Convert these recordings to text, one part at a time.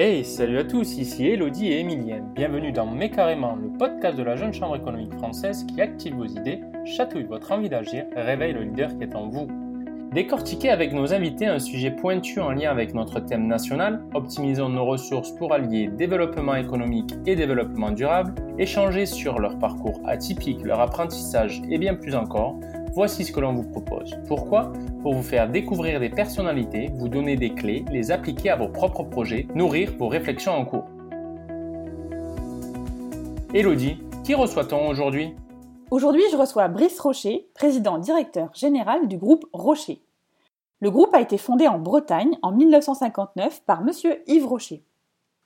Hey, salut à tous, ici Elodie et Emilienne. Bienvenue dans Mais Carrément, le podcast de la Jeune Chambre économique française qui active vos idées, chatouille votre envie d'agir réveille le leader qui est en vous. Décortiquer avec nos invités un sujet pointu en lien avec notre thème national, optimisons nos ressources pour allier développement économique et développement durable, échanger sur leur parcours atypique, leur apprentissage et bien plus encore, voici ce que l'on vous propose. Pourquoi? Pour vous faire découvrir des personnalités, vous donner des clés, les appliquer à vos propres projets, nourrir vos réflexions en cours. Elodie, qui reçoit-on aujourd'hui? Aujourd'hui, je reçois Brice Rocher, président directeur général du groupe Rocher. Le groupe a été fondé en Bretagne en 1959 par monsieur Yves Rocher.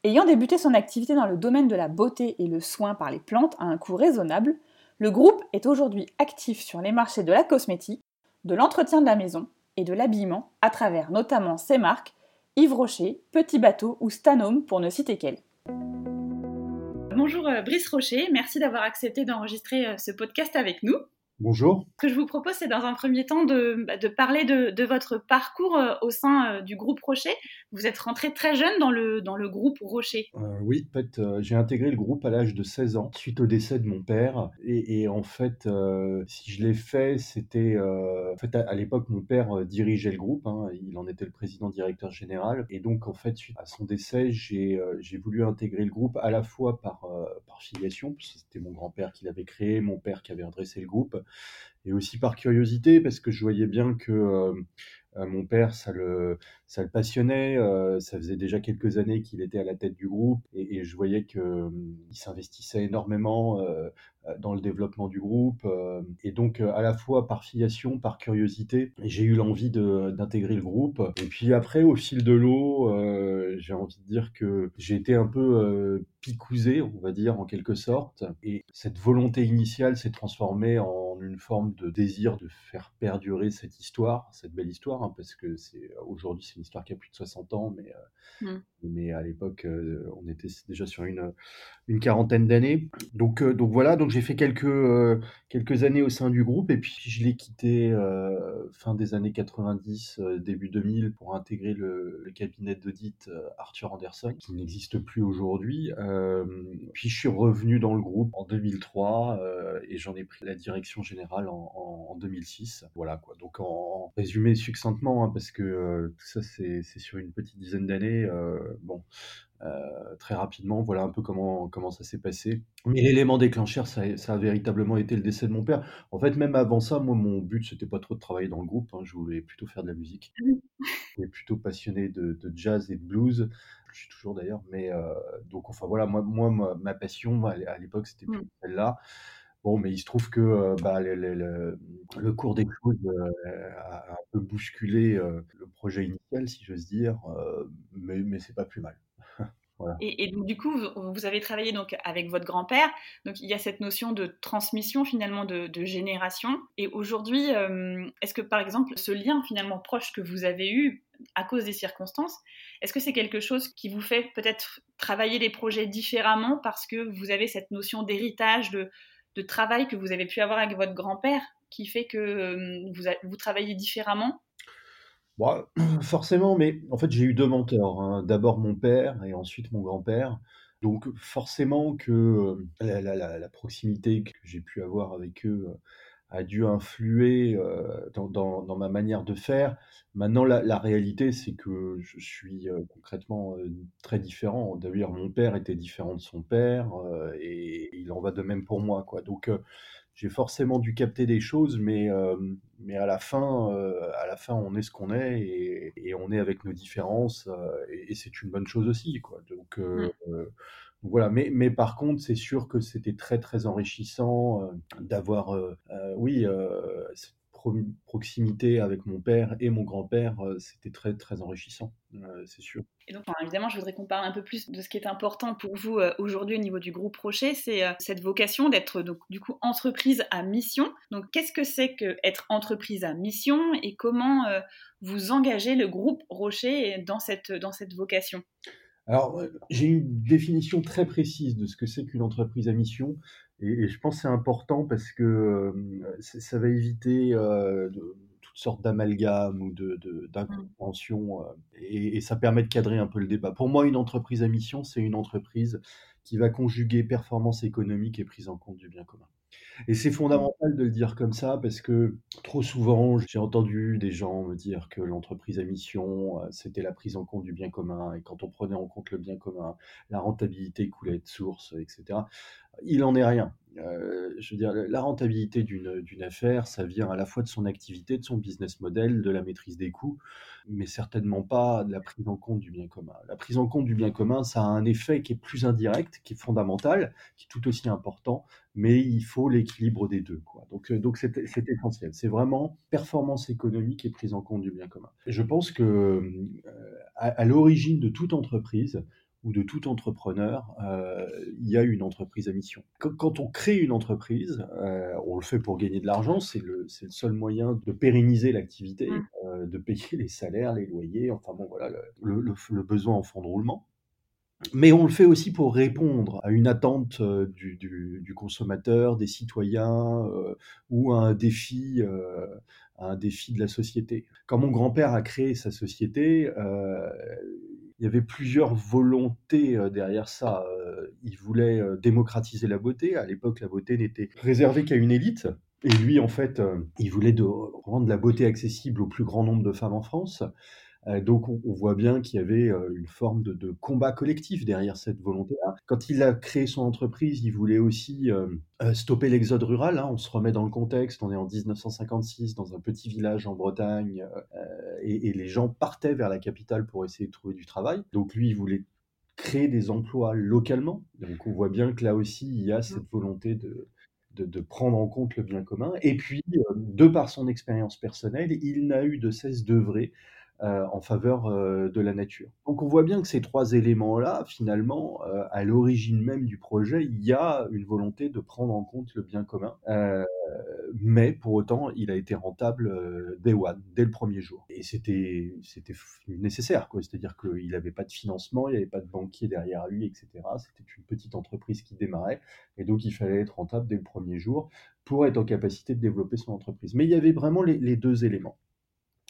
Ayant débuté son activité dans le domaine de la beauté et le soin par les plantes à un coût raisonnable, le groupe est aujourd'hui actif sur les marchés de la cosmétique, de l'entretien de la maison et de l'habillement à travers notamment ses marques Yves Rocher, Petit Bateau ou Stanome pour ne citer qu'elles. Bonjour euh, Brice Rocher, merci d'avoir accepté d'enregistrer euh, ce podcast avec nous. Bonjour. Ce que je vous propose, c'est dans un premier temps de, bah, parler de, votre parcours euh, au sein euh, du groupe Rocher. Vous êtes rentré très jeune dans le, dans le groupe Rocher. Euh, oui, en fait, j'ai intégré le groupe à l'âge de 16 ans, suite au décès de mon père. Et, en fait, si je l'ai fait, c'était... en fait, à, l'époque, mon père dirigeait le groupe. Hein. il en était le président directeur général. Et donc, en fait, suite à son décès, j'ai voulu intégrer le groupe à la fois par, par filiation, puisque c'était mon grand-père qui l'avait créé, mon père qui avait redressé le groupe, et aussi par curiosité, parce que je voyais bien que euh, euh, mon père, ça le, ça le passionnait. Euh, ça faisait déjà quelques années qu'il était à la tête du groupe et, je voyais qu'il il s'investissait énormément dans le développement du groupe. et donc, à la fois par filiation, par curiosité, j'ai eu l'envie d'intégrer le groupe. Et puis après, au fil de l'eau, j'ai envie de dire que j'ai été un peu picousé, on va dire, en quelque sorte. Et cette volonté initiale s'est transformée en une forme de désir de faire perdurer cette histoire, cette belle histoire, hein, parce que c'est aujourd'hui c'est une histoire qui a plus de 60 ans, mais, euh, mmh. mais à l'époque euh, on était déjà sur une, une quarantaine d'années. Donc, euh, donc voilà, donc j'ai fait quelques, quelques années au sein du groupe, et puis je l'ai quitté fin des années 90, début 2000 pour intégrer le, le cabinet d'audit Arthur Anderson, qui n'existe plus aujourd'hui. puis je suis revenu dans le groupe en 2003 et j'en ai pris la direction générale en, en, 2006. Voilà quoi. Donc en, résumé succinctement, hein, parce que euh, tout ça c'est sur une petite dizaine d'années. Euh, bon, euh, très rapidement, voilà un peu comment, comment ça s'est passé. Mais l'élément déclencheur, ça, a véritablement été le décès de mon père. En fait, même avant ça, moi, mon but, c'était pas trop de travailler dans le groupe. Hein. je voulais plutôt faire de la musique. J'étais plutôt passionné de, jazz et de blues. Je suis toujours d'ailleurs. Mais donc, enfin voilà, moi, moi ma, passion à l'époque, c'était mmh. celle-là. Bon, mais il se trouve que euh, bah, le, cours des choses euh, a un peu bousculé euh, le projet initial, si j'ose dire, mais, mais c'est pas plus mal. Et, donc, du coup, vous, avez travaillé donc avec votre grand-père. Donc, il y a cette notion de transmission finalement de, génération. Et aujourd'hui, est-ce que par exemple, ce lien finalement proche que vous avez eu à cause des circonstances, est-ce que c'est quelque chose qui vous fait peut-être travailler les projets différemment parce que vous avez cette notion d'héritage, de, de travail que vous avez pu avoir avec votre grand-père qui fait que euh, vous, vous travaillez différemment? Bon, Forcément, mais en fait j'ai eu deux mentors. Hein. D'abord mon père et ensuite mon grand-père. Donc forcément que euh, la, proximité que j'ai pu avoir avec eux euh, a dû influer dans, ma manière de faire. Maintenant, la, réalité, c'est que je suis concrètement très différent. D'ailleurs, mon père était différent de son père, et il en va de même pour moi. Quoi. Donc, j'ai forcément dû capter des choses, mais, mais à, la fin, à la fin, on est ce qu'on est, et, on est avec nos différences, et, c'est une bonne chose aussi. Quoi. Donc, mmh. Voilà, mais, mais par contre, c'est sûr que c'était très très enrichissant euh, d'avoir, euh, euh, oui, cette proximité avec mon père et mon grand-père, c'était très très enrichissant, c'est sûr. Et donc, évidemment, je voudrais qu'on parle un peu plus de ce qui est important pour vous aujourd'hui au niveau du groupe Rocher, c'est cette vocation d'être du coup entreprise à mission. Donc, qu'est-ce que c'est que être entreprise à mission et comment vous engagez le groupe Rocher dans cette dans cette vocation? Alors, j'ai une définition très précise de ce que c'est qu'une entreprise à mission, et, je pense que c'est important parce que ça va éviter toutes sortes d'amalgames ou de, de- d'incompréhensions, euh, et ça permet de cadrer un peu le débat. Pour moi, une entreprise à mission, c'est une entreprise qui va conjuguer performance économique et prise en compte du bien commun. Et c'est fondamental de le dire comme ça parce que trop souvent, j'ai entendu des gens me dire que l'entreprise à mission, euh, c'était la prise en compte du bien commun. Et quand on prenait en compte le bien commun, la rentabilité coulait de source, etc. Il en est rien. Euh, je veux dire, la rentabilité d'une affaire, ça vient à la fois de son activité, de son business model, de la maîtrise des coûts, mais certainement pas de la prise en compte du bien commun. La prise en compte du bien commun, ça a un effet qui est plus indirect, qui est fondamental, qui est tout aussi important, mais il faut l'équilibre des deux. Donc, euh, donc c'est essentiel. C'est vraiment performance économique et prise en compte du bien commun. Je pense que euh, à l'origine de toute entreprise, ou de tout entrepreneur, euh, il y a une entreprise à mission. Quand, on crée une entreprise, euh, on le fait pour gagner de l'argent, c'est le, seul moyen de pérenniser l'activité, Mm. euh, de payer les salaires, les loyers, enfin bon voilà, le, le- le besoin en fonds de roulement. Mais on le fait aussi pour répondre à une attente du, du- du consommateur, des citoyens, euh, ou à un défi, euh, à un défi de la société. Quand mon grand-père a créé sa société, euh, il y avait plusieurs volontés euh, derrière ça. Euh, il voulait euh, démocratiser la beauté. À l'époque, la beauté n'était réservée qu'à une élite. Et lui, en fait, il voulait rendre la beauté accessible au plus grand nombre de femmes en France. Euh, donc on, voit bien qu'il y avait euh, une forme de, combat collectif derrière cette volonté-là. Quand il a créé son entreprise, il voulait aussi euh, stopper l'exode rural. hein. On se remet dans le contexte, on est en 1956 dans un petit village en Bretagne et, les gens partaient vers la capitale pour essayer de trouver du travail. Donc lui, il voulait créer des emplois localement. Donc on voit bien que là aussi, il y a cette volonté de, de, prendre en compte le bien commun. Et puis, de par son expérience personnelle, il n'a eu de cesse d'œuvrer euh, en faveur euh, de la nature. Donc on voit bien que ces trois éléments-là, finalement, euh, à l'origine même du projet, il y a une volonté de prendre en compte le bien commun. Mais pour autant, il a été rentable dès le premier jour. Et c'était nécessaire, quoi. C'est-à-dire qu'il n'avait pas de financement, il n'y avait pas de banquier derrière lui, etc. C'était une petite entreprise qui démarrait, et donc il fallait être rentable dès le premier jour pour être en capacité de développer son entreprise. Mais il y avait vraiment les deux éléments.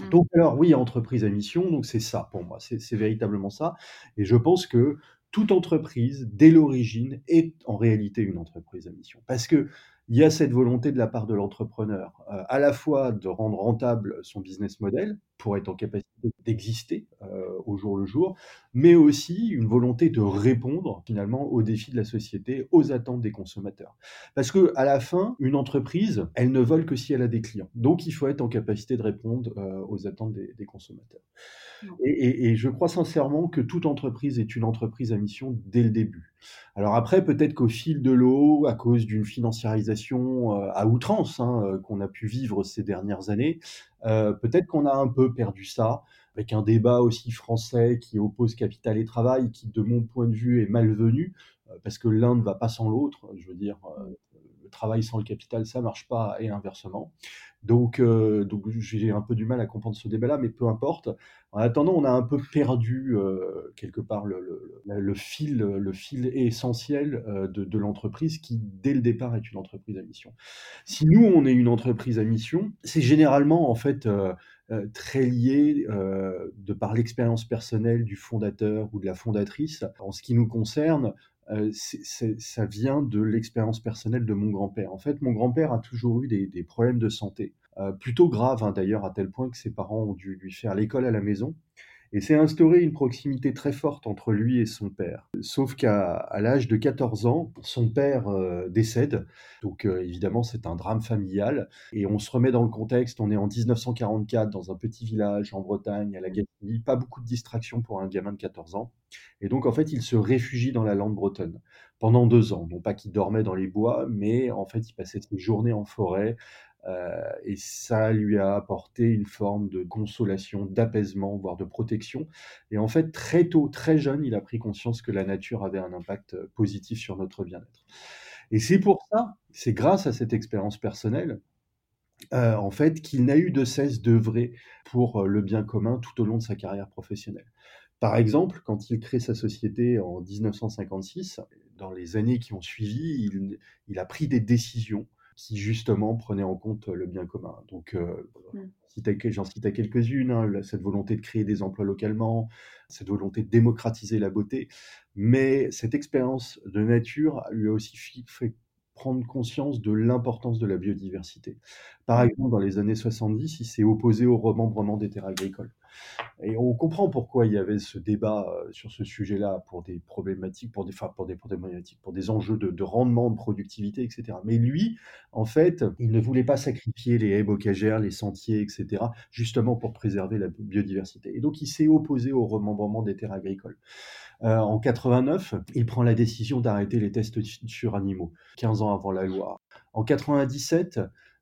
Mm. Donc alors oui, entreprise à mission, donc c'est ça pour moi, c'est c'est véritablement ça. Et je pense que toute entreprise, dès l'origine, est en réalité une entreprise à mission. Parce que il y a cette volonté de la part de l'entrepreneur, euh, à la fois de rendre rentable son business model pour être en capacité d'exister euh, au jour le jour, mais aussi une volonté de répondre finalement aux défis de la société, aux attentes des consommateurs. Parce que à la fin, une entreprise, elle ne vole que si elle a des clients. Donc il faut être en capacité de répondre euh, aux attentes des, des consommateurs. Et, et- et je crois sincèrement que toute entreprise est une entreprise à mission dès le début. Alors après, peut-être qu'au fil de l'eau, à cause d'une financiarisation euh, à outrance hein, qu'on a pu vivre ces dernières années, euh, peut-être qu'on a un peu perdu ça, avec un débat aussi français qui oppose capital et travail, qui de mon point de vue est malvenu, euh, parce que l'un ne va pas sans l'autre. Je veux dire, euh, travail sans le capital, ça marche pas, et inversement. Donc, euh, donc j'ai un peu du mal à comprendre ce débat-là, mais peu importe. En attendant, on a un peu perdu euh, quelque part le, le- fil, le fil essentiel euh, de, de l'entreprise qui, dès le départ, est une entreprise à mission. Si nous, on est une entreprise à mission, c'est généralement en fait très lié de par l'expérience personnelle du fondateur ou de la fondatrice. En ce qui nous concerne, euh, ça vient de l'expérience personnelle de mon grand-père. En fait, mon grand-père a toujours eu des, des problèmes de santé, euh, plutôt graves hein, d'ailleurs, à tel point que ses parents ont dû lui faire l'école à la maison. Et c'est instauré une proximité très forte entre lui et son père. Sauf qu'à l'âge de 14 ans, son père euh, décède. Donc euh, évidemment, c'est un drame familial. Et on se remet dans le contexte, on est en 1944 dans un petit village en Bretagne, à la Gatineau, pas beaucoup de distractions pour un gamin de 14 ans. Et donc en fait, il se réfugie dans la lande bretonne pendant deux ans. Non pas qu'il dormait dans les bois, mais en fait, il passait ses journées en forêt. Euh, et ça lui a apporté une forme de consolation, d'apaisement, voire de protection. Et en fait, très tôt, très jeune, il a pris conscience que la nature avait un impact euh, positif sur notre bien-être. Et c'est pour ça, c'est grâce à cette expérience personnelle, euh, en fait, qu'il n'a eu de cesse d'œuvrer pour le bien commun tout au long de sa carrière professionnelle. Par exemple, quand il crée sa société en 1956, dans les années qui ont suivi, il a pris des décisions qui justement prenaient en compte le bien commun. Donc, Mm. j'en cite à quelques-unes, hein, cette volonté de créer des emplois localement, cette volonté de démocratiser la beauté, mais cette expérience de nature lui a aussi fait prendre conscience de l'importance de la biodiversité. Par Mm. exemple, dans les années 70, il s'est opposé au remembrement des terres agricoles. Et on comprend pourquoi il y avait ce débat euh, sur ce sujet-là pour des problématiques, pour des, enfin, pour des problématiques, pour des enjeux de, de rendement, de productivité, etc. Mais lui, en fait, il ne voulait pas sacrifier les haies bocagères, les sentiers, etc., justement pour préserver la biodiversité. Et donc, il s'est opposé au remembrement des terres agricoles. Euh, en 89, il prend la décision d'arrêter les tests sur animaux, 15 ans avant la loi. En 97,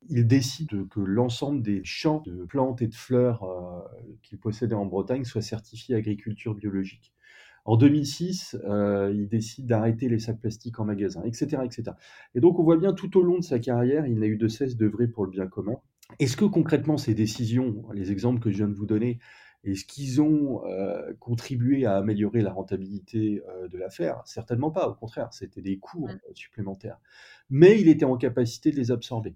il décide que l'ensemble des champs de plantes et de fleurs euh, qu'il possédait en Bretagne soient certifiés agriculture biologique. En 2006, euh, il décide d'arrêter les sacs plastiques en magasin, etc., etc. Et donc, on voit bien tout au long de sa carrière, il n'a eu de cesse d'œuvrer pour le bien commun. Est-ce que concrètement, ces décisions, les exemples que je viens de vous donner, est-ce qu'ils ont euh, contribué à améliorer la rentabilité euh, de l'affaire? Certainement pas, au contraire, c'était des coûts Mm. euh, supplémentaires. Mais il était en capacité de les absorber.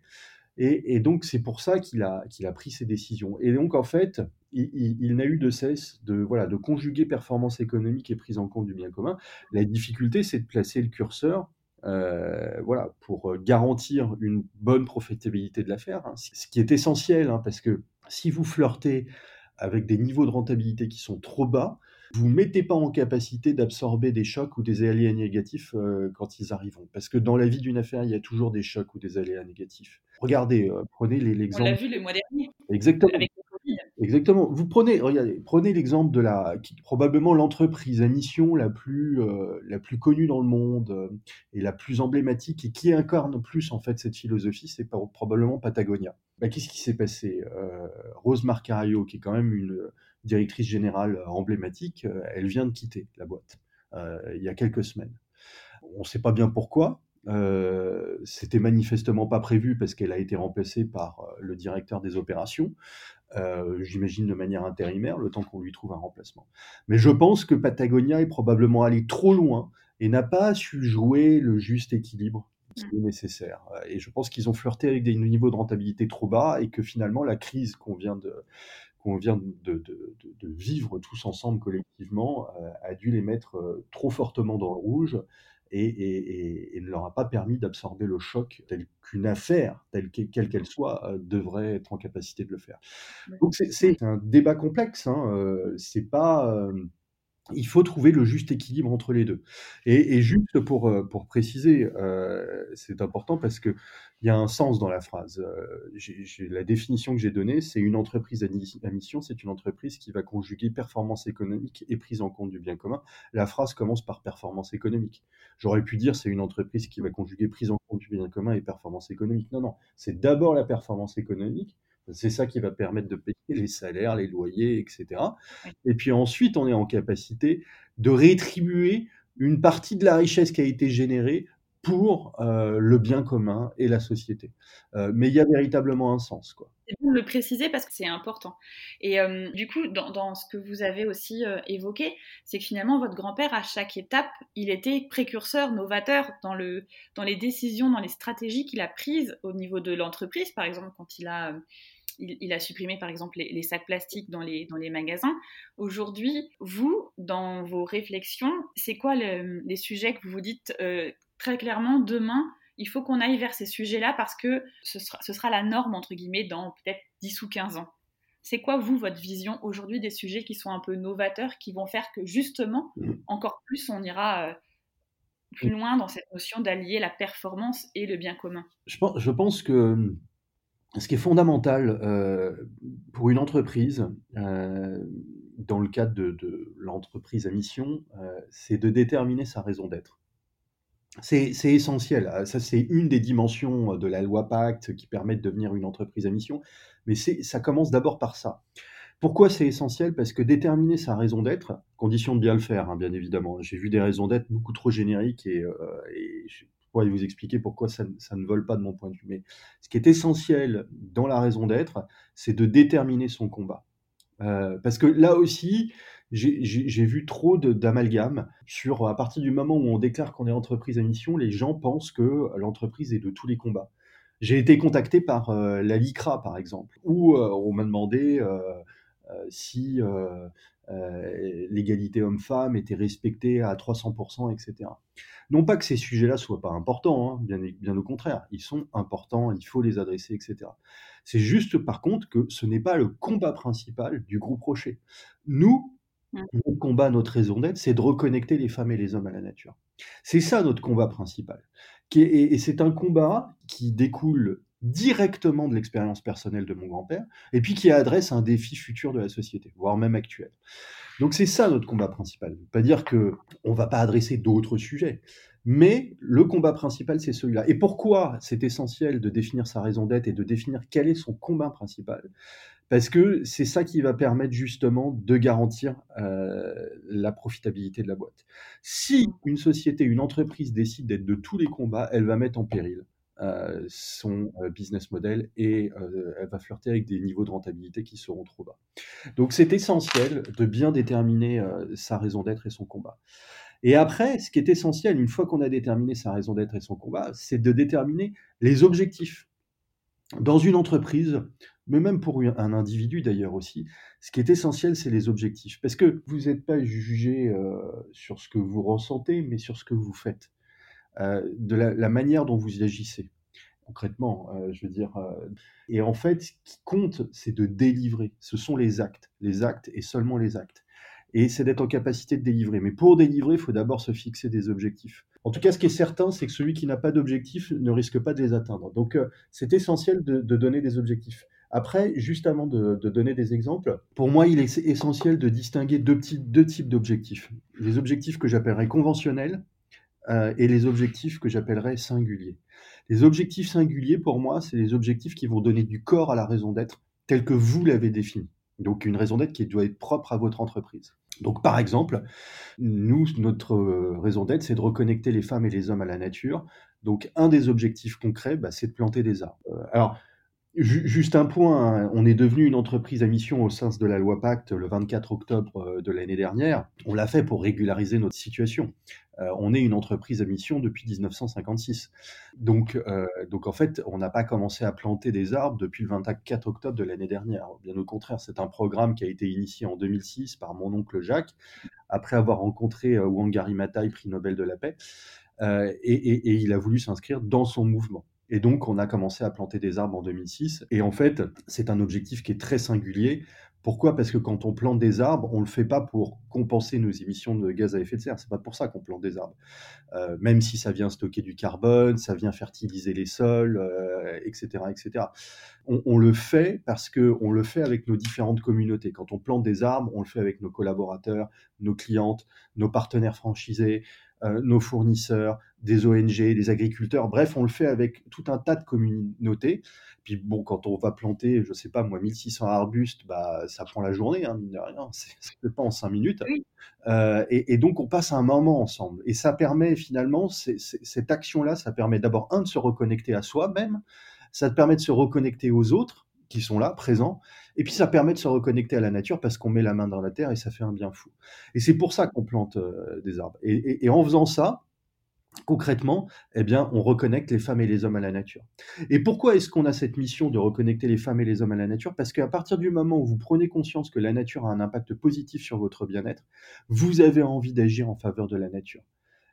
Et, donc, c'est pour ça qu'il a, qu'il a pris ces décisions. Et donc, en fait, il n'a eu de cesse de, voilà, de conjuguer performance économique et prise en compte du bien commun. La difficulté, c'est de placer le curseur euh, voilà, pour euh, garantir une bonne profitabilité de l'affaire, hein, ce qui est essentiel, hein, parce que si vous flirtez avec des niveaux de rentabilité qui sont trop bas, vous ne mettez pas en capacité d'absorber des chocs ou des aléas négatifs euh, quand ils arriveront. Parce que dans la vie d'une affaire, il y a toujours des chocs ou des aléas négatifs. Regardez, euh, prenez les- On l'a l'exemple. vu le mois dernier Exactement. avec. Exactement. Vous prenez, regardez, prenez l'exemple de la, qui- probablement l'entreprise à mission la plus, euh, la plus connue dans le monde euh, et la plus emblématique et qui incarne plus en fait cette philosophie, c'est probablement Patagonia. Bah, Qu'est-ce qui s'est passé? Euh, Rose Marcario, qui est quand même une directrice générale emblématique, euh, elle vient de quitter la boîte euh, il y a quelques semaines. On ne sait pas bien pourquoi. Euh, C'était manifestement pas prévu parce qu'elle a été remplacée par euh, le directeur des opérations euh, j'imagine de manière intérimaire, le temps qu'on lui trouve un remplacement. Mais je pense que Patagonia est probablement allé trop loin et n'a pas su jouer le juste équilibre qui est nécessaire. Euh, Et je pense qu'ils ont flirté avec des niveaux de rentabilité trop bas et que finalement la crise qu'on vient de qu'on vient de, de- de- de vivre tous ensemble collectivement euh, a dû les mettre euh, trop fortement dans le rouge et, et- et- et ne leur a pas permis d'absorber le choc tel qu'une affaire, telle que- quelle qu'elle soit, euh, devrait être en capacité de le faire. Donc c'est- c'est un débat complexe. Hein, euh, c'est pas. euh, il faut trouver le juste équilibre entre les deux. Et, juste pour, euh, préciser, euh, c'est important parce que il y a un sens dans la phrase. Euh, la définition que j'ai donnée, c'est une entreprise à mission, c'est une entreprise qui va conjuguer performance économique et prise en compte du bien commun. La phrase commence par performance économique. J'aurais pu dire c'est une entreprise qui va conjuguer prise en compte du bien commun et performance économique. Non, non, c'est d'abord la performance économique. C'est ça qui va permettre de payer les salaires, les loyers, etc. Et puis ensuite, on est en capacité de rétribuer une partie de la richesse qui a été générée pour euh, le bien commun et la société. Euh, mais il y a véritablement un sens, quoi. C'est bien de le préciser parce que c'est important. Et euh, du coup, dans, dans ce que vous avez aussi évoqué, c'est que finalement, votre grand-père, à chaque étape, il était précurseur, novateur dans, le, dans les décisions, dans les stratégies qu'il a prises au niveau de l'entreprise. Par exemple, quand il a, il, il a supprimé, par exemple, les, les sacs plastiques dans les, dans les magasins. Aujourd'hui, vous, dans vos réflexions, c'est quoi le- les sujets que vous vous dites euh, très clairement demain il faut qu'on aille vers ces sujets-là parce que ce sera, ce sera la norme, entre guillemets, dans peut-être 10 ou 15 ans. C'est quoi, vous, votre vision aujourd'hui des sujets qui sont un peu novateurs, qui vont faire que justement, Mm. encore plus, on ira euh, plus loin dans cette notion d'allier la performance et le bien commun? Je pense, je pense que ce qui est fondamental euh, pour une entreprise, euh, dans le cadre de, l'entreprise à mission, euh, c'est de déterminer sa raison d'être. C'est essentiel. Ça, c'est une des dimensions de la loi Pacte qui permet de devenir une entreprise à mission. Mais ça commence d'abord par ça. Pourquoi c'est essentiel? Parce que déterminer sa raison d'être, condition de bien le faire, hein, bien évidemment. J'ai vu des raisons d'être beaucoup trop génériques et, pourrais vous expliquer pourquoi ça, ne- vole pas de mon point de vue. Mais ce qui est essentiel dans la raison d'être, c'est de déterminer son combat. Euh, parce que là aussi, j'ai- vu trop d'amalgames sur à partir du moment où on déclare qu'on est entreprise à mission, les gens pensent que l'entreprise est de tous les combats. J'ai été contacté par la LICRA, par exemple, où on m'a demandé si l'égalité homme-femme était respectée à 300%, etc. Non pas que ces sujets-là soient pas importants, hein, bien, bien au contraire, ils sont importants, il faut les adresser, etc. C'est juste par contre que ce n'est pas le combat principal du groupe Rocher. Nous, mmh. notre combat, notre raison d'être, c'est de reconnecter les femmes et les hommes à la nature. C'est ça notre combat principal. Et c'est un combat qui découle directement de l'expérience personnelle de mon grand-père, et puis qui adresse un défi futur de la société, voire même actuel. Donc c'est ça notre combat principal. Pas dire que on va pas adresser d'autres sujets, mais le combat principal c'est celui-là. Et pourquoi c'est essentiel de définir sa raison d'être et de définir quel est son combat principal? Parce que c'est ça qui va permettre justement de garantir euh, la profitabilité de la boîte. Si une société, une entreprise décide d'être de tous les combats, elle va mettre en péril son euh, business model et euh, elle va flirter avec des niveaux de rentabilité qui seront trop bas. Donc c'est essentiel de bien déterminer sa raison d'être et son combat. Et après, ce qui est essentiel, une fois qu'on a déterminé sa raison d'être et son combat, c'est de déterminer les objectifs. Dans une entreprise, mais même pour un individu d'ailleurs aussi, ce qui est essentiel, c'est les objectifs. Parce que vous n'êtes pas jugé sur ce que vous ressentez, mais sur ce que vous faites. Euh, de la, manière dont vous y agissez concrètement, euh, je veux dire. Euh, et en fait, ce qui compte, c'est de délivrer. Ce sont les actes, les actes et seulement les actes. Et c'est d'être en capacité de délivrer. Mais pour délivrer, il faut d'abord se fixer des objectifs. En tout cas, ce qui est certain, c'est que celui qui n'a pas d'objectif ne risque pas de les atteindre. Donc, c'est essentiel de, donner des objectifs. Après, juste avant de, donner des exemples, pour moi, il est essentiel de distinguer deux, deux types d'objectifs. Les objectifs que j'appellerais conventionnels, euh, et les objectifs que j'appellerais singuliers. Les objectifs singuliers, pour moi, c'est les objectifs qui vont donner du corps à la raison d'être telle que vous l'avez définie. Donc une raison d'être qui doit être propre à votre entreprise. Donc par exemple, nous, notre raison d'être, c'est de reconnecter les femmes et les hommes à la nature. Donc un des objectifs concrets, bah, c'est de planter des arbres. Euh, Juste un point, hein. on est devenu une entreprise à mission au sein de la loi Pacte le 24 octobre de l'année dernière. On l'a fait pour régulariser notre situation. Euh, on est une entreprise à mission depuis 1956. Donc, euh, donc en fait, on n'a pas commencé à planter des arbres depuis le 24 octobre de l'année dernière. Bien au contraire, c'est un programme qui a été initié en 2006 par mon oncle Jacques, après avoir rencontré euh, Wangari Maathai, prix Nobel de la paix, et il a voulu s'inscrire dans son mouvement. Et donc, on a commencé à planter des arbres en 2006. Et en fait, c'est un objectif qui est très singulier pourquoi? Parce que quand on plante des arbres, on ne le fait pas pour compenser nos émissions de gaz à effet de serre. C'est pas pour ça qu'on plante des arbres. Euh, même si ça vient stocker du carbone, ça vient fertiliser les sols, etc., euh, etc. On, on, le fait parce que on le fait avec nos différentes communautés. Quand on plante des arbres, on le fait avec nos collaborateurs, nos clientes, nos partenaires franchisés, nos fournisseurs, des ONG, des agriculteurs. Bref, on le fait avec tout un tas de communautés. Puis bon, quand on va planter, je sais pas moi, 1600 arbustes, bah ça prend la journée, hein, mine de rien, c'est pas en cinq minutes. Euh, et, donc on passe un moment ensemble. Et ça permet finalement, cette action-là, ça permet d'abord un de se reconnecter à soi-même, ça te permet de se reconnecter aux autres qui sont là, présents, et puis ça permet de se reconnecter à la nature parce qu'on met la main dans la terre et ça fait un bien fou. Et c'est pour ça qu'on plante euh, des arbres. et en faisant ça, concrètement, eh bien, on reconnecte les femmes et les hommes à la nature. Et pourquoi est-ce qu'on a cette mission de reconnecter les femmes et les hommes à la nature? Parce qu'à partir du moment où vous prenez conscience que la nature a un impact positif sur votre bien-être, vous avez envie d'agir en faveur de la nature.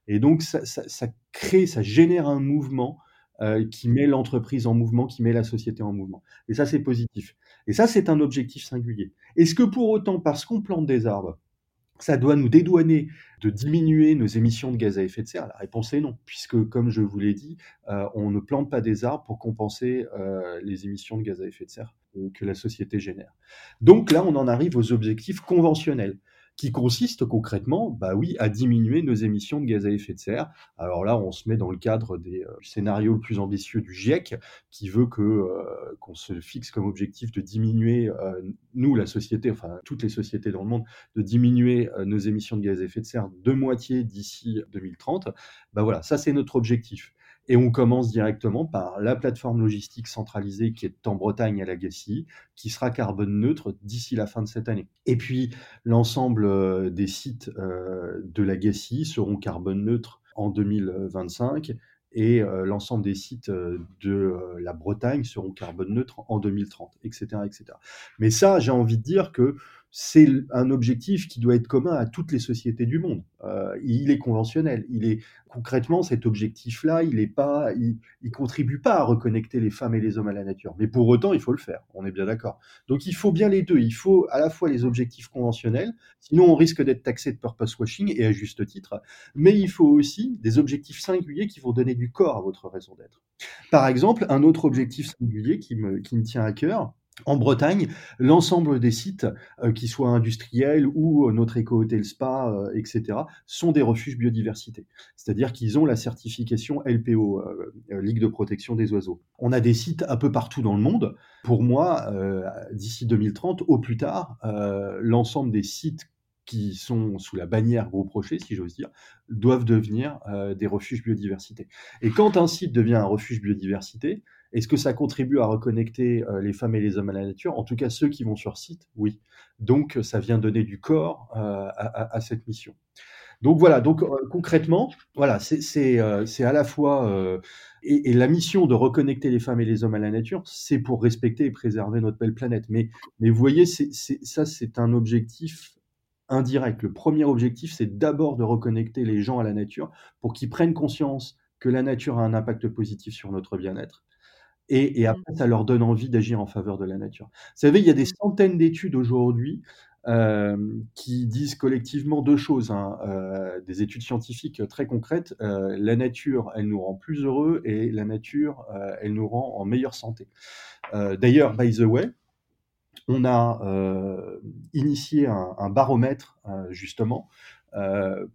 Et donc, ça, crée, ça génère un mouvement euh, qui met l'entreprise en mouvement, qui met la société en mouvement. Et ça, c'est positif. Et ça, c'est un objectif singulier. Est-ce que pour autant, parce qu'on plante des arbres, ça doit nous dédouaner de diminuer nos émissions de gaz à effet de serre? La réponse est non, puisque comme je vous l'ai dit, euh, on ne plante pas des arbres pour compenser euh, les émissions de gaz à effet de serre que la société génère. Donc là, on en arrive aux objectifs conventionnels qui consiste concrètement, bah oui, à diminuer nos émissions de gaz à effet de serre. Alors là, on se met dans le cadre des euh, scénarios le plus ambitieux du GIEC, qui veut que euh, qu'on se fixe comme objectif de diminuer, euh, nous, la société, enfin toutes les sociétés dans le monde, de diminuer nos émissions de gaz à effet de serre de moitié d'ici 2030. Bah voilà, ça c'est notre objectif. Et on commence directement par la plateforme logistique centralisée qui est en Bretagne à Lagacy, qui sera carbone neutre d'ici la fin de cette année. Et puis l'ensemble euh, des sites euh, de Lagacy seront carbone neutres en 2025 et l'ensemble des sites de la Bretagne seront carbone neutres en 2030, etc., etc. Mais ça, j'ai envie de dire que c'est un objectif qui doit être commun à toutes les sociétés du monde. Euh, il est conventionnel. Il est concrètement cet objectif-là, il est pas, il, contribue pas à reconnecter les femmes et les hommes à la nature. Mais pour autant, il faut le faire. On est bien d'accord. Donc, il faut bien les deux. Il faut à la fois les objectifs conventionnels, sinon on risque d'être taxé de purpose washing et à juste titre. Mais il faut aussi des objectifs singuliers qui vont donner du corps à votre raison d'être. Par exemple, un autre objectif singulier qui me, qui me tient à cœur, en Bretagne, l'ensemble des sites, euh, qu'ils soient industriels ou euh, notre éco-hôtel spa, euh, etc., sont des refuges biodiversité. C'est-à-dire qu'ils ont la certification LPO, Ligue de protection des oiseaux. On a des sites un peu partout dans le monde. Pour moi, d'ici 2030, au plus tard, l'ensemble des sites qui sont sous la bannière gros Rocher, si j'ose dire, doivent devenir des refuges biodiversité. Et quand un site devient un refuge biodiversité, est-ce que ça contribue à reconnecter euh, les femmes et les hommes à la nature? En tout cas, ceux qui vont sur site, oui. Donc, ça vient donner du corps euh, à, cette mission. Donc voilà, donc euh, concrètement, voilà, c'est à la fois et, la mission de reconnecter les femmes et les hommes à la nature, c'est pour respecter et préserver notre belle planète. Mais vous voyez, ça, c'est un objectif indirect. Le premier objectif, c'est d'abord de reconnecter les gens à la nature pour qu'ils prennent conscience que la nature a un impact positif sur notre bien-être et, mmh. après, ça leur donne envie d'agir en faveur de la nature. Vous savez, il y a des mmh. centaines d'études aujourd'hui qui disent collectivement deux choses, hein, des études scientifiques très concrètes. la nature, elle nous rend plus heureux et la nature, elle nous rend en meilleure santé. D'ailleurs, by the way, on a initié un, un baromètre justement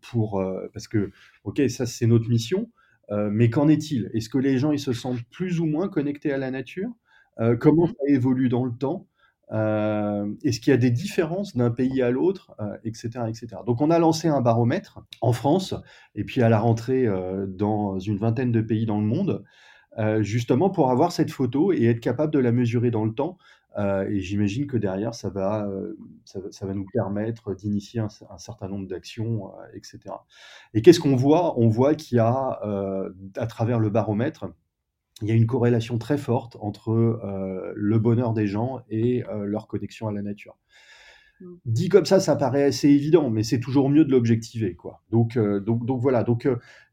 pour parce que ok, ça c'est notre mission. Euh, mais qu'en est-il? Est-ce que les gens ils se sentent plus ou moins connectés à la nature? Euh, Comment mmh ça évolue dans le temps? Euh, Est-ce qu'il y a des différences d'un pays à l'autre, etc., etc. Donc on a lancé un baromètre en France et puis à la rentrée dans une vingtaine de pays dans le monde, justement pour avoir cette photo et être capable de la mesurer dans le temps euh, et j'imagine que derrière, ça va, euh, ça, va nous permettre d'initier un, certain nombre d'actions, euh, etc. Et qu'est-ce qu'on voit? On voit qu'il y a, à travers le baromètre, il y a une corrélation très forte entre le bonheur des gens et leur connexion à la nature. Dit comme ça, ça paraît assez évident, mais c'est toujours mieux de l'objectiver, quoi. Donc, donc, donc voilà. Donc,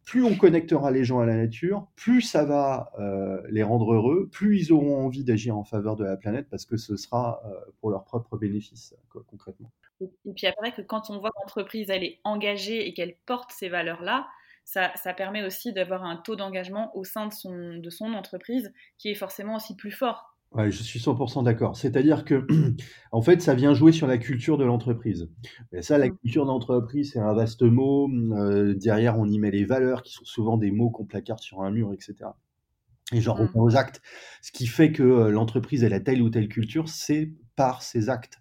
plus on connectera les gens à la nature, plus ça va euh, les rendre heureux, plus ils auront envie d'agir en faveur de la planète parce que ce sera euh, pour leur propre bénéfice, concrètement. Et puis après, que quand on voit l'entreprise elle est engagée et qu'elle porte ces valeurs-là, ça, permet aussi d'avoir un taux d'engagement au sein de son, de son entreprise qui est forcément aussi plus fort Ouais, je suis 100% d'accord. C'est-à-dire que, en fait, ça vient jouer sur la culture de l'entreprise. Et ça, la mmh. culture d'entreprise, c'est un vaste mot. Euh, derrière, on y met les valeurs, qui sont souvent des mots qu'on placarde sur un mur, etc. Et genre, on mmh. aux actes. Ce qui fait que euh, l'entreprise, elle a telle ou telle culture, c'est par ses actes.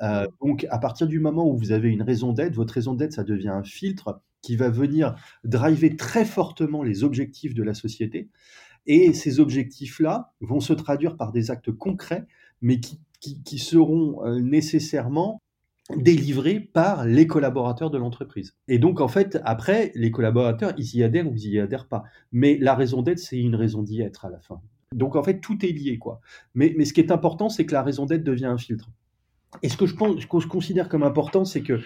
Euh, mmh. donc, à partir du moment où vous avez une raison d'être, votre raison d'être, ça devient un filtre qui va venir driver très fortement les objectifs de la société. Et ces objectifs-là vont se traduire par des actes concrets, mais qui, seront euh, nécessairement délivrés par les collaborateurs de l'entreprise. Et donc, en fait, après, les collaborateurs, ils y adhèrent ou ils y adhèrent pas. Mais la raison d'être, c'est une raison d'y être à la fin. Donc, en fait, tout est lié, quoi. Mais, mais ce qui est important, c'est que la raison d'être devient un filtre. Et ce que je, pense, ce que je considère comme important, c'est que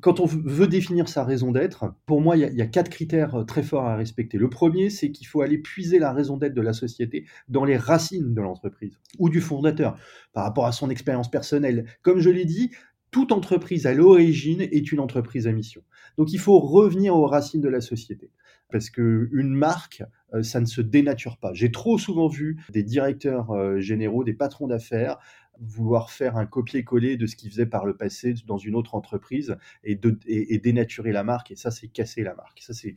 quand on veut définir sa raison d'être, pour moi, il y, a, quatre critères euh, très forts à respecter. Le premier, c'est qu'il faut aller puiser la raison d'être de la société dans les racines de l'entreprise ou du fondateur par rapport à son expérience personnelle. Comme je l'ai dit, toute entreprise à l'origine est une entreprise à mission. Donc il faut revenir aux racines de la société parce qu'une marque, euh, ça ne se dénature pas. J'ai trop souvent vu des directeurs euh, généraux, des patrons d'affaires vouloir faire un copier-coller de ce qu'ils faisaient par le passé dans une autre entreprise et, dénaturer la marque. Et ça, c'est casser la marque. Ça, c'est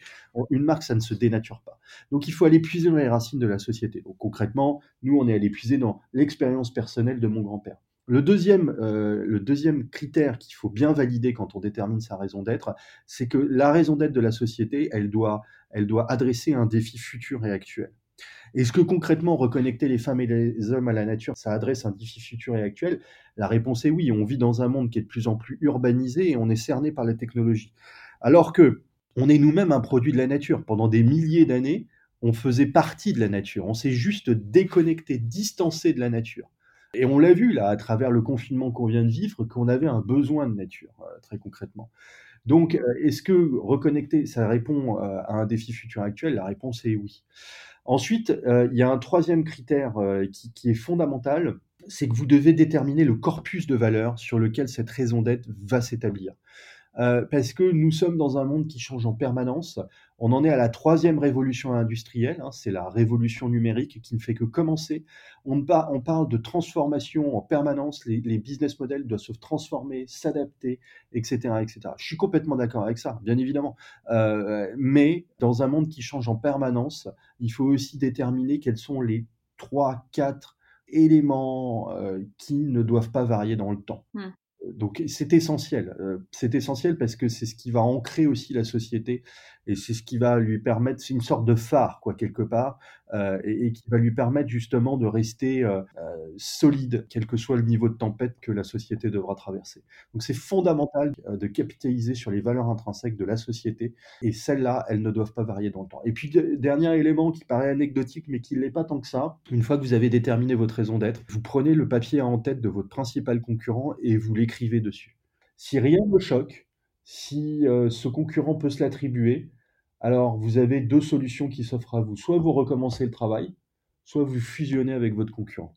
une marque, ça ne se dénature pas. Donc, il faut aller puiser dans les racines de la société. Donc, concrètement, nous, on est allé puiser dans l'expérience personnelle de mon grand-père. Le deuxième, euh, critère qu'il faut bien valider quand on détermine sa raison d'être, c'est que la raison d'être de la société, doit, elle doit adresser un défi futur et actuel. Est-ce que concrètement, reconnecter les femmes et les hommes à la nature, ça adresse un défi futur et actuel? La réponse est oui. On vit dans un monde qui est de plus en plus urbanisé et on est cerné par la technologie. Alors que on est nous-mêmes un produit de la nature. Pendant des milliers d'années, on faisait partie de la nature. On s'est juste déconnecté, distancé de la nature. Et on l'a vu là, à travers le confinement qu'on vient de vivre, qu'on avait un besoin de nature, euh, très concrètement. Donc, euh, est-ce que reconnecter, ça répond euh, à un défi futur actuel? La réponse est oui. Ensuite, il y a un troisième critère qui, qui, est fondamental, c'est que vous devez déterminer le corpus de valeurs sur lequel cette raison d'être va s'établir. Euh, parce que nous sommes dans un monde qui change en permanence. On en est à la troisième révolution industrielle, hein, c'est la révolution numérique qui ne fait que commencer. On, on parle de transformation en permanence, les, business models doivent se transformer, s'adapter, etc., etc. Je suis complètement d'accord avec ça, bien évidemment. Euh, mais dans un monde qui change en permanence, il faut aussi déterminer quels sont les trois, quatre éléments euh, qui ne doivent pas varier dans le temps. Mmh donc c'est essentiel. Euh, c'est essentiel parce que c'est ce qui va ancrer aussi la société et c'est ce qui va lui permettre, c'est une sorte de phare quoi quelque part, euh, et, qui va lui permettre justement de rester euh, solide, quel que soit le niveau de tempête que la société devra traverser. Donc c'est fondamental de capitaliser sur les valeurs intrinsèques de la société et celles-là, elles ne doivent pas varier dans le temps. Et puis dernier élément qui paraît anecdotique mais qui ne l'est pas tant que ça, une fois que vous avez déterminé votre raison d'être, vous prenez le papier en tête de votre principal concurrent et vous l'écrivez dessus. Si rien ne choque, si euh, ce concurrent peut se l'attribuer, alors vous avez deux solutions qui s'offrent à vous. Soit vous recommencez le travail, soit vous fusionnez avec votre concurrent.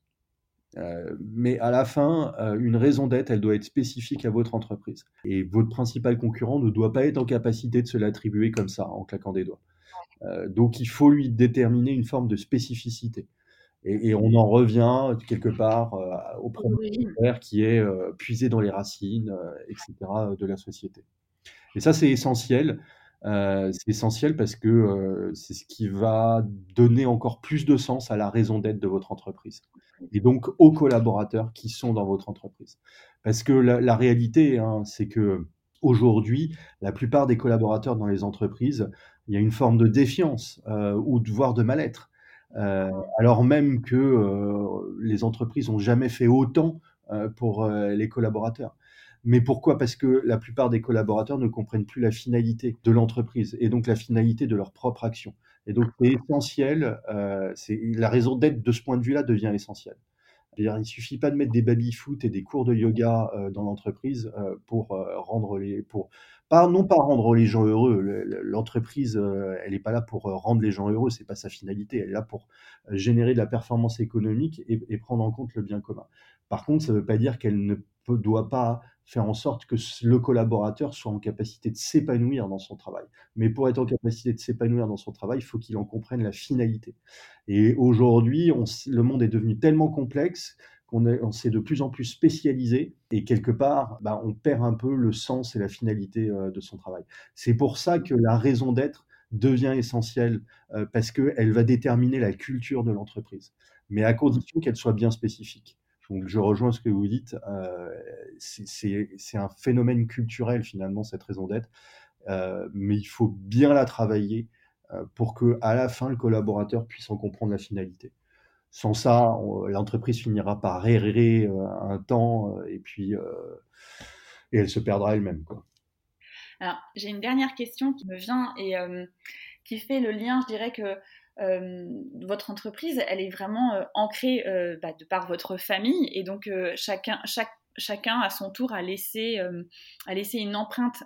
Euh, mais à la fin, euh, une raison d'être, elle doit être spécifique à votre entreprise. Et votre principal concurrent ne doit pas être en capacité de se l'attribuer comme ça, en claquant des doigts. donc il faut lui déterminer une forme de spécificité. Et, on en revient quelque part euh, au premier qui est euh, puisé dans les racines, euh, etc., de la société. Et ça, c'est essentiel. C'est essentiel parce que c'est ce qui va donner encore plus de sens à la raison d'être de votre entreprise. Et donc aux collaborateurs qui sont dans votre entreprise. Parce que la, réalité, hein, c'est que aujourd'hui, la plupart des collaborateurs dans les entreprises, il y a une forme de défiance ou de, voire de mal-être. Euh, alors même que euh, les entreprises n'ont jamais fait autant euh, pour les collaborateurs. Mais pourquoi? Parce que la plupart des collaborateurs ne comprennent plus la finalité de l'entreprise et donc la finalité de leur propre action. Et donc c'est essentiel, c'est la raison d'être de ce point de vue-là devient essentielle. Il ne suffit pas de mettre des baby-foot et des cours de yoga dans l'entreprise pour rendre les, pour non pas rendre les gens heureux. L'entreprise, euh, elle n'est pas là pour euh, rendre les gens heureux, c'est pas sa finalité. Elle est là pour euh, générer de la performance économique et, prendre en compte le bien commun. Par contre, ça ne veut pas dire qu'elle ne doit pas faire en sorte que le collaborateur soit en capacité de s'épanouir dans son travail. Mais pour être en capacité de s'épanouir dans son travail, il faut qu'il en comprenne la finalité. Et aujourd'hui, le monde est devenu tellement complexe on, s'est de plus en plus spécialisé et quelque part, bah, on perd un peu le sens et la finalité euh, de son travail. C'est pour ça que la raison d'être devient essentielle euh, parce qu'elle va déterminer la culture de l'entreprise, mais à condition qu'elle soit bien spécifique. Donc je rejoins ce que vous dites, euh, c'est un phénomène culturel finalement cette raison d'être, mais il faut bien la travailler pour que à la fin le collaborateur puisse en comprendre la finalité. Sans ça, l'entreprise finira par errer euh, un temps euh, et puis euh, et elle se perdra elle-même. Alors, j'ai une dernière question qui me vient et qui fait le lien, je dirais que votre entreprise, elle est vraiment ancrée bah, de par votre famille et donc chacun, chacun à son tour a laissé, a laissé une empreinte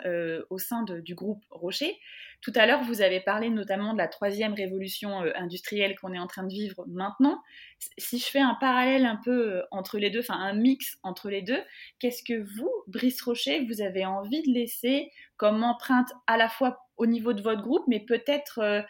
au sein du groupe Rocher. Tout à l'heure, vous avez parlé notamment de la troisième révolution euh, industrielle qu'on est en train de vivre maintenant. Si je fais un parallèle un peu euh, entre les deux, enfin un mix entre les deux, qu'est-ce que vous, Brice Rocher, vous avez envie de laisser comme empreinte à la fois au niveau de votre groupe, mais peut-être, euh,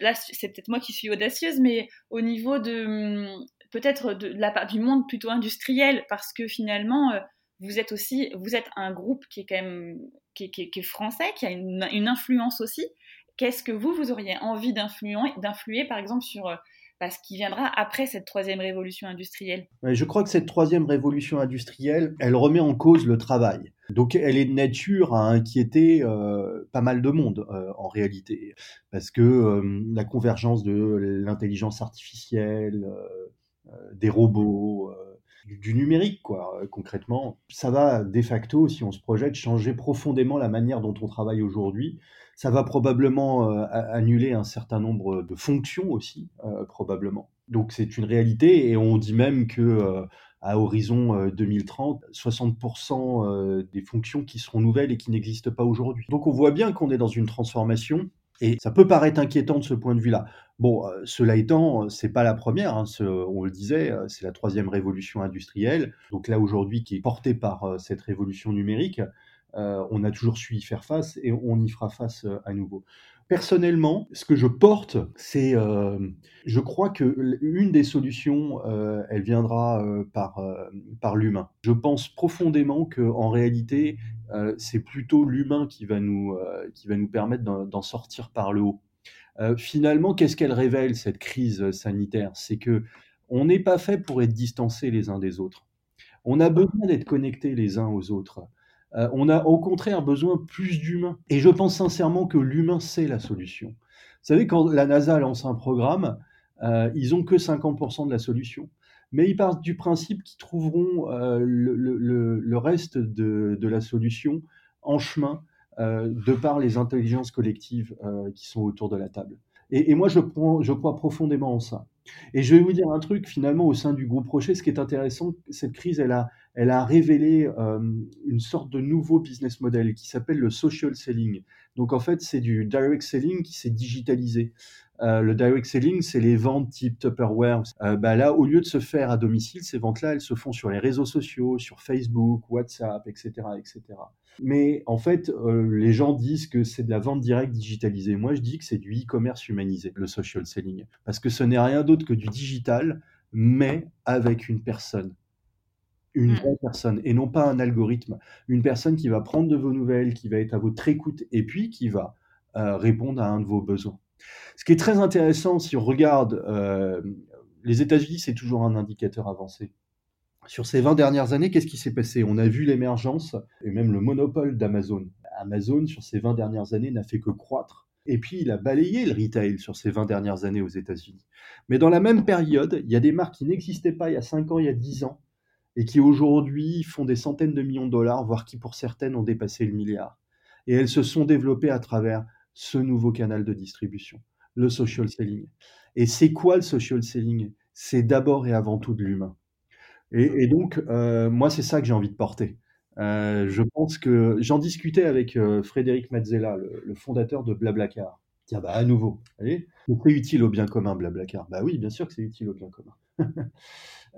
là c'est peut-être moi qui suis audacieuse, mais au niveau de hum, peut-être de, la part du monde plutôt industriel, parce que finalement, vous êtes aussi, vous êtes un groupe qui est quand même qui, est français, qui a une, influence aussi. Qu'est-ce que vous, vous auriez envie d'influer, par exemple, sur euh, bah, ce qui viendra après cette troisième révolution industrielle Je crois que cette troisième révolution industrielle, elle remet en cause le travail. Donc elle est de nature à inquiéter euh, pas mal de monde euh, en réalité, parce que la convergence de l'intelligence artificielle, des robots, du, numérique, quoi, concrètement. Ça va de facto, si on se projette, changer profondément la manière dont on travaille aujourd'hui. Ça va probablement annuler un certain nombre de fonctions aussi, probablement. Donc c'est une réalité et on dit même que à horizon 2030, 60% des fonctions qui seront nouvelles et qui n'existent pas aujourd'hui. Donc on voit bien qu'on est dans une transformation et ça peut paraître inquiétant de ce point de vue-là. Bon, cela étant, c'est pas la première. Hein, on le disait, c'est la troisième révolution industrielle. Donc là aujourd'hui, qui est portée par cette révolution numérique, on a toujours su y faire face et on y fera face à nouveau. Personnellement, ce que je porte, c'est, euh, je crois que une des solutions, euh, elle viendra euh, par, par l'humain. Je pense profondément que en réalité, c'est plutôt l'humain qui va nous, qui va nous permettre d'en sortir par le haut. finalement, qu'est-ce qu'elle révèle cette crise sanitaire? C'est que on n'est pas fait pour être distancés les uns des autres. On a besoin d'être connectés les uns aux autres. Euh, on a au contraire besoin plus d'humains. Et je pense sincèrement que l'humain, c'est la solution. Vous savez, quand la NASA lance un programme, euh, ils ont que 50% de la solution. Mais ils partent du principe qu'ils trouveront euh, le, reste de, la solution en chemin de par les intelligences collectives qui sont autour de la table. Et, moi, je, je crois profondément en ça. Et je vais vous dire un truc, finalement, au sein du groupe Rocher, ce qui est intéressant, cette crise, elle a, révélé une sorte de nouveau business model qui s'appelle le social selling. Donc, en fait, c'est du direct selling qui s'est digitalisé. Euh, le direct selling, c'est les ventes type Tupperware. Euh, bah là, au lieu de se faire à domicile, ces ventes-là, elles se font sur les réseaux sociaux, sur Facebook, WhatsApp, etc., etc. Mais en fait, euh, les gens disent que c'est de la vente directe digitalisée. Moi, je dis que c'est du e-commerce humanisé, le social selling, parce que ce n'est rien d'autre que du digital, mais avec une personne une mmh. vraie personne et non pas un algorithme. Une personne qui va prendre de vos nouvelles, qui va être à votre écoute et puis qui va répondre à un de vos besoins. Ce qui est très intéressant, si on regarde euh, les États-Unis, c'est toujours un indicateur avancé. Sur ces 20 dernières années, qu'est-ce qui s'est passé? On a vu l'émergence et même le monopole d'Amazon. Amazon, sur ces 20 dernières années, n'a fait que croître. Et puis, il a balayé le retail sur ces 20 dernières années aux États-Unis. Mais dans la même période, il y a des marques qui n'existaient pas il y a 5 ans, il y a 10 ans, et qui aujourd'hui font des centaines de millions de dollars, voire qui pour certaines ont dépassé le milliard. Et elles se sont développées à travers ce nouveau canal de distribution, le social selling. Et c'est quoi le social selling? C'est d'abord et avant tout de l'humain. Et, donc, euh, moi, c'est ça que j'ai envie de porter. Euh, je pense que j'en discutais avec euh, Frédéric Mazzella, le, fondateur de Blablacar. Tiens, bah à nouveau, c'est utile au bien commun, Blablacar. Bah oui, bien sûr que c'est utile au bien commun.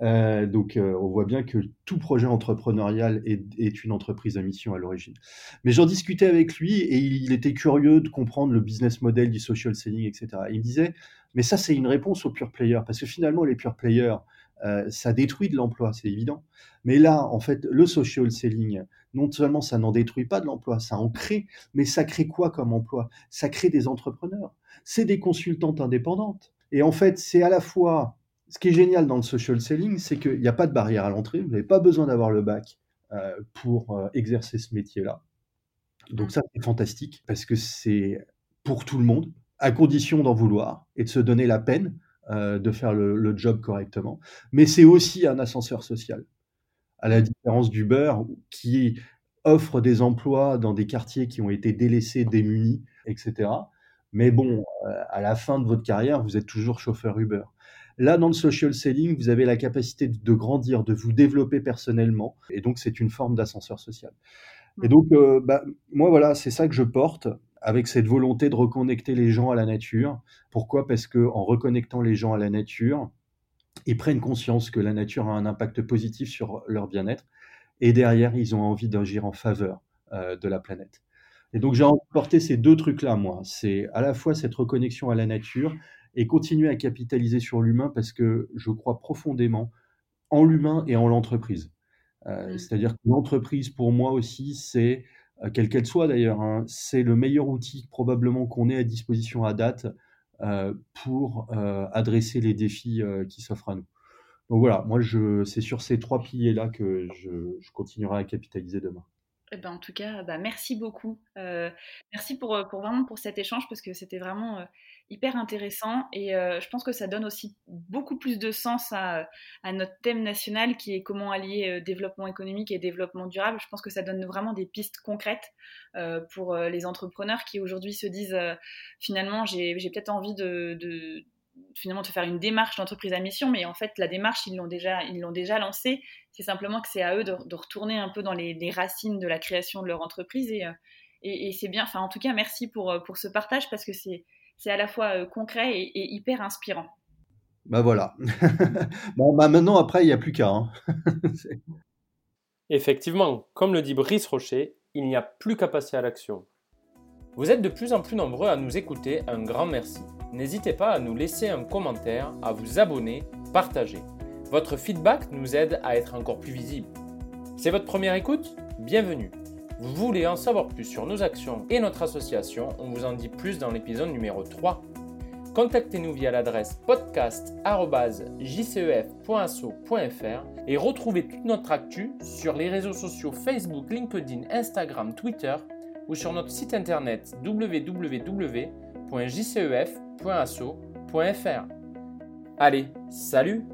Euh, donc, euh, on voit bien que tout projet entrepreneurial est, une entreprise à mission à l'origine. Mais j'en discutais avec lui et il, était curieux de comprendre le business model du social selling, etc. il me disait, mais ça, c'est une réponse aux pure players, parce que finalement, les pure players, euh, ça détruit de l'emploi, c'est évident. Mais là, en fait, le social selling, non seulement ça n'en détruit pas de l'emploi, ça en crée, mais ça crée quoi comme emploi? Ça crée des entrepreneurs. C'est des consultantes indépendantes. Et en fait, c'est à la fois ce qui est génial dans le social selling, c'est qu'il n'y a pas de barrière à l'entrée. Vous n'avez pas besoin d'avoir le bac euh, pour euh, exercer ce métier-là. Donc ça, c'est fantastique parce que c'est pour tout le monde, à condition d'en vouloir et de se donner la peine euh, de faire le, job correctement. Mais c'est aussi un ascenseur social, à la différence d'Uber qui offre des emplois dans des quartiers qui ont été délaissés, démunis, etc. Mais bon, à la fin de votre carrière, vous êtes toujours chauffeur Uber. Là, dans le social selling, vous avez la capacité de grandir, de vous développer personnellement. Et donc, c'est une forme d'ascenseur social. Et donc, euh, bah, moi, voilà, c'est ça que je porte avec cette volonté de reconnecter les gens à la nature. Pourquoi? Parce que en reconnectant les gens à la nature, ils prennent conscience que la nature a un impact positif sur leur bien-être. Et derrière, ils ont envie d'agir en faveur euh, de la planète. Et donc, j'ai porter ces deux trucs-là, moi. C'est à la fois cette reconnexion à la nature et continuer à capitaliser sur l'humain parce que je crois profondément en l'humain et en l'entreprise. Euh, mmh. C'est-à-dire que l'entreprise, pour moi aussi, c'est, quelle qu'elle soit d'ailleurs, hein, c'est le meilleur outil probablement qu'on ait à disposition à date euh, pour adresser les défis qui s'offrent à nous. Donc voilà, moi, je, c'est sur ces trois piliers-là que je, continuerai à capitaliser demain. Eh ben, en tout cas, bah, merci beaucoup. Euh, merci pour, pour, vraiment pour cet échange parce que c'était vraiment hyper intéressant et je pense que ça donne aussi beaucoup plus de sens à, notre thème national qui est comment allier développement économique et développement durable. Je pense que ça donne vraiment des pistes concrètes pour les entrepreneurs qui aujourd'hui se disent finalement j'ai peut-être envie de, finalement de faire une démarche d'entreprise à mission, mais en fait la démarche ils l'ont déjà ils l'ont déjà lancée. C'est simplement que c'est à eux de, retourner un peu dans les, les, racines de la création de leur entreprise et, et, et c'est bien. Enfin en tout cas merci pour pour ce partage parce que c'est c'est à la fois euh, concret et, hyper inspirant. Bah voilà. bon, bah maintenant, après, il n'y a plus qu'à. Hein. Effectivement, comme le dit Brice Rocher, il n'y a plus qu'à passer à l'action. Vous êtes de plus en plus nombreux à nous écouter, un grand merci. N'hésitez pas à nous laisser un commentaire, à vous abonner, partager. Votre feedback nous aide à être encore plus visible. C'est votre première écoute? Bienvenue vous voulez en savoir plus sur nos actions et notre association, on vous en dit plus dans l'épisode numéro 3. Contactez-nous via l'adresse podcast.jcef.asso.fr et retrouvez toute notre actu sur les réseaux sociaux Facebook, LinkedIn, Instagram, Twitter ou sur notre site internet www.jcef.asso.fr. Allez, salut